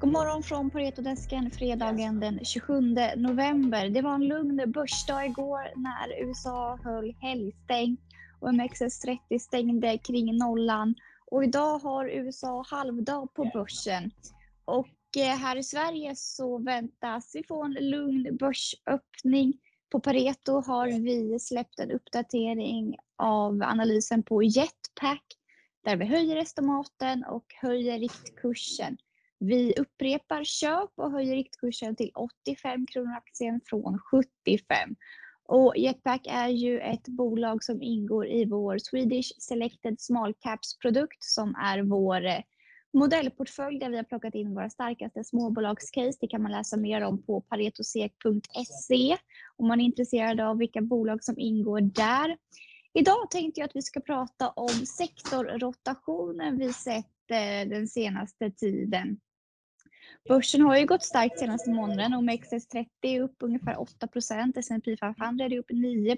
God morgon från Paretodesken fredagen den 27 november. Det var en lugn börsdag igår när USA höll helgstängt och OMXS30 stängde kring nollan. Och idag har USA halvdag på börsen. Och eh, här i Sverige så väntas vi få en lugn börsöppning. På Pareto har vi släppt en uppdatering av analysen på Jetpack där vi höjer estimaten och höjer riktkursen. Vi upprepar köp och höjer riktkursen till 85 kronor aktien från 75. Och Jetpack är ju ett bolag som ingår i vår Swedish Selected Small Caps produkt som är vår eh, modellportfölj där vi har plockat in våra starkaste småbolagscase. Det kan man läsa mer om på paretosek.se om man är intresserad av vilka bolag som ingår där. Idag tänkte jag att vi ska prata om sektorrotationen vi sett eh, den senaste tiden. Börsen har ju gått starkt senaste månaden. OMXS30 är upp ungefär 8% S&P 500 är upp 9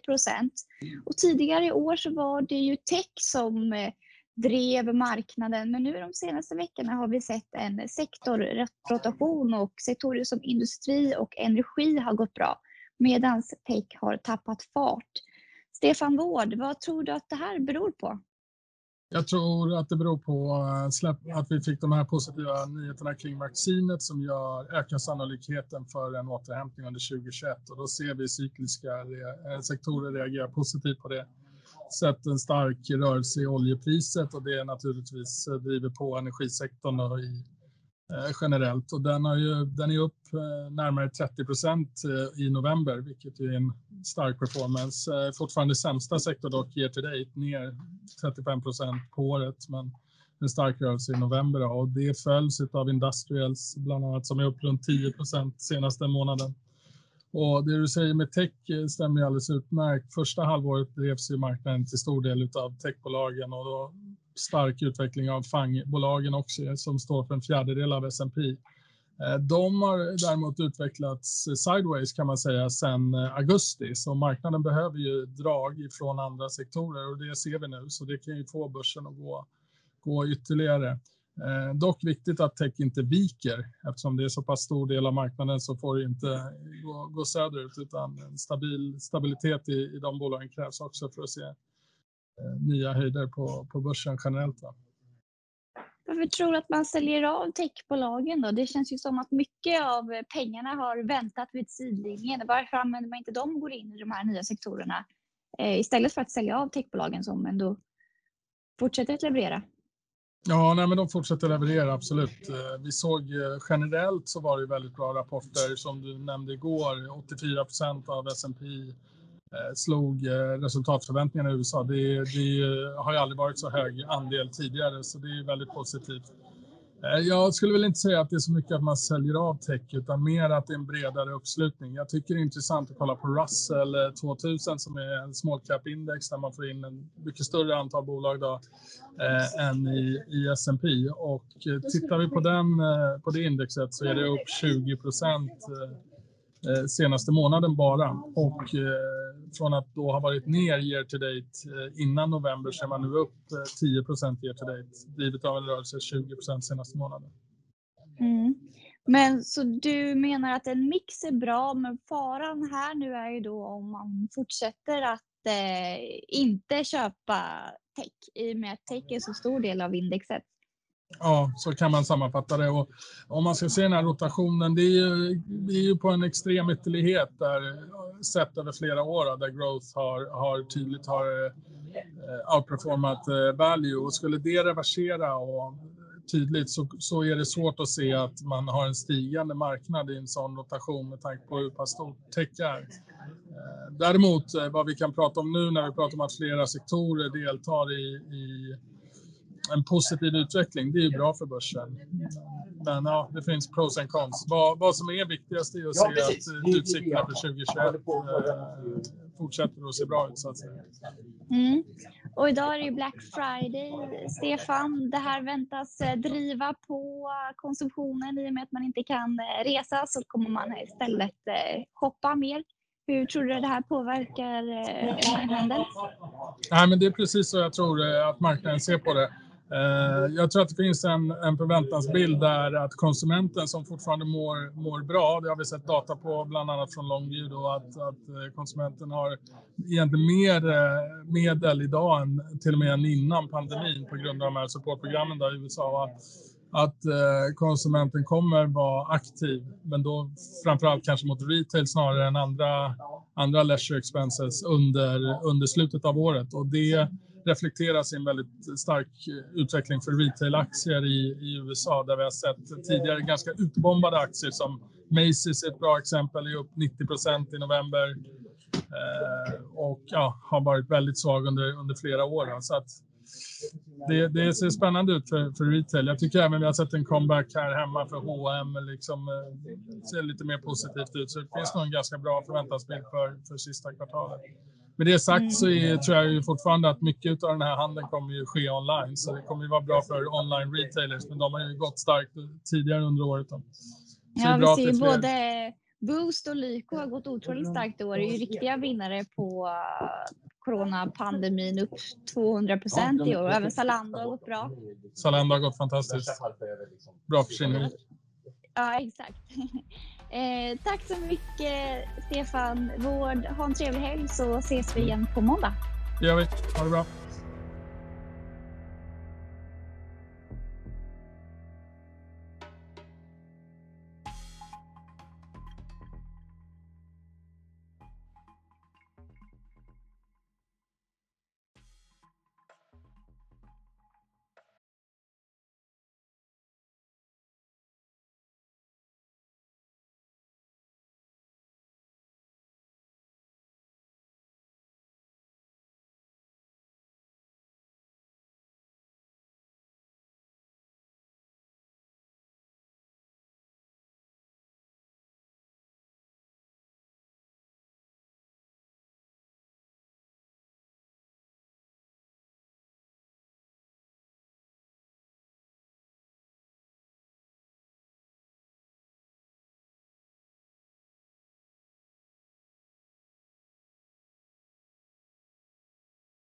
Och tidigare i år så var det ju tech som eh, drev marknaden. Men nu de senaste veckorna har vi sett en sektorrotation och sektorer som industri och energi har gått bra medan tech har tappat fart. Stefan Wård, vad tror du att det här beror på? Jag tror att det beror på eh, att vi fick de här positiva nyheterna kring vaccinet som gör, ökar sannolikheten för en återhämtning under 2021 och då ser vi cykliska eh, sektorer reagera positivt på det. Sett en stark rörelse i oljepriset och det naturligtvis eh, driver på energisektorn och i Eh, generellt och den, har ju, den är upp eh, närmare 30 procent eh, i november, vilket är en stark performance. Fortfarande sämsta sektor dock year to date, ner 35 procent på året, men en stark rörelse i november och det följs av Industrials bland annat som är upp runt 10 procent senaste månaden. Och det du säger med tech stämmer alldeles utmärkt. Första halvåret drevs ju marknaden till stor del av techbolagen och då stark utveckling av fangbolagen också som står för en fjärdedel av S&P. Eh, de har däremot utvecklats sideways kan man säga sedan eh, augusti, så marknaden behöver ju drag från andra sektorer och det ser vi nu, så det kan ju få börsen att gå, gå ytterligare. Eh, dock viktigt att tech inte viker eftersom det är så pass stor del av marknaden så får det inte gå, gå söderut utan en stabil stabilitet i, i de bolagen krävs också för att se nya höjder på, på börsen generellt. Va? Varför tror du att man säljer av techbolagen då? Det känns ju som att mycket av pengarna har väntat vid sidlinjen. Varför använder man inte dem och går in i de här nya sektorerna eh, istället för att sälja av techbolagen som ändå fortsätter att leverera? Ja, nej, men de fortsätter leverera, absolut. Eh, vi såg generellt så var det väldigt bra rapporter som du nämnde igår. 84 procent av S&P Eh, Eh, slog eh, resultatförväntningarna i USA. Det, det, har ju aldrig varit så hög andel tidigare, så det är väldigt positivt. Eh, jag skulle väl inte säga att det är så mycket att man säljer av tech, utan mer att det är en bredare uppslutning. Jag tycker det är intressant att kolla på Russell 2000 som är en small cap index där man får in en mycket större antal bolag då, eh, än i, i S&P. Och tittar vi på, den, på det indexet så är det upp 20 procent Eh, senaste månaden bara. Och eh, från att då ha varit ner year to date eh, innan november så är man nu upp eh, 10 year to date, drivet av en rörelse 20 procent senaste månaden. Mm. Men så du menar att en mix är bra, men faran här nu är ju då om man fortsätter att eh, inte köpa tech i och med att tech är så stor del av indexet? Ja, så kan man sammanfatta det. Och om man ska se den här rotationen, det är ju, det är ju på en extrem ytterlighet där sett över flera år där growth har, har tydligt har eh, outperformat eh, value. Och skulle det reversera och tydligt så, så är det svårt att se att man har en stigande marknad i en sån rotation med tanke på hur pass stort tech är. Eh, däremot vad vi kan prata om nu när vi pratar om att flera sektorer deltar i, i en positiv utveckling, det är ju bra för börsen. Men ja, det finns pros and cons. Vad, vad som är viktigast är att se att utsikterna för 2021 eh, fortsätter att se bra ut. Så att säga. Mm. Och idag är det Black Friday. Stefan, det här väntas eh, driva på konsumtionen i och med att man inte kan eh, resa så kommer man istället shoppa mer. Hur tror du det här påverkar handeln? Nej, men det är precis så jag tror att marknaden ser på det. Eh, jag tror att det finns en, en förväntansbild där att konsumenten som fortfarande mår, mår bra, det har vi sett data på bland annat från Longview då, att, att eh, konsumenten har egentligen mer eh, medel idag än till och med än innan pandemin på grund av de här supportprogrammen där i USA. Att, att konsumenten kommer vara aktiv, men då framförallt kanske mot retail snarare än andra, andra leisure expenses under, under slutet av året. Och det reflekteras i en väldigt stark eh, utveckling för retailaktier i, i USA där vi har sett tidigare ganska utbombade aktier som Macy's är ett bra exempel, är upp 90 procent i november eh, och ja, har varit väldigt svag under, under flera år. Så att det, det, ser spännande ut för, för retail. Jag tycker även vi har sett en comeback här hemma för H&M liksom eh, ser lite mer positivt ut. Så det finns nog en ganska bra förväntansbild för, för sista kvartalet. Med det sagt så är, tror jag ju fortfarande att mycket av den här handeln kommer ju ske online. Så det kommer ju vara bra för online retailers. Men de har ju gått starkt tidigare under året. Då. ja, vi ser ju både Boost och Lyko har gått otroligt starkt i år. Det är ju riktiga vinnare på uh, coronapandemin upp 200 procent i år. Och även Zalando har gått bra. Zalando har gått fantastiskt. Bra försäljning. Ja, exakt. Eh, tack så mycket Stefan Vård. Ha en trevlig helg så ses vi igen på måndag. Det gör vi. Ha det bra.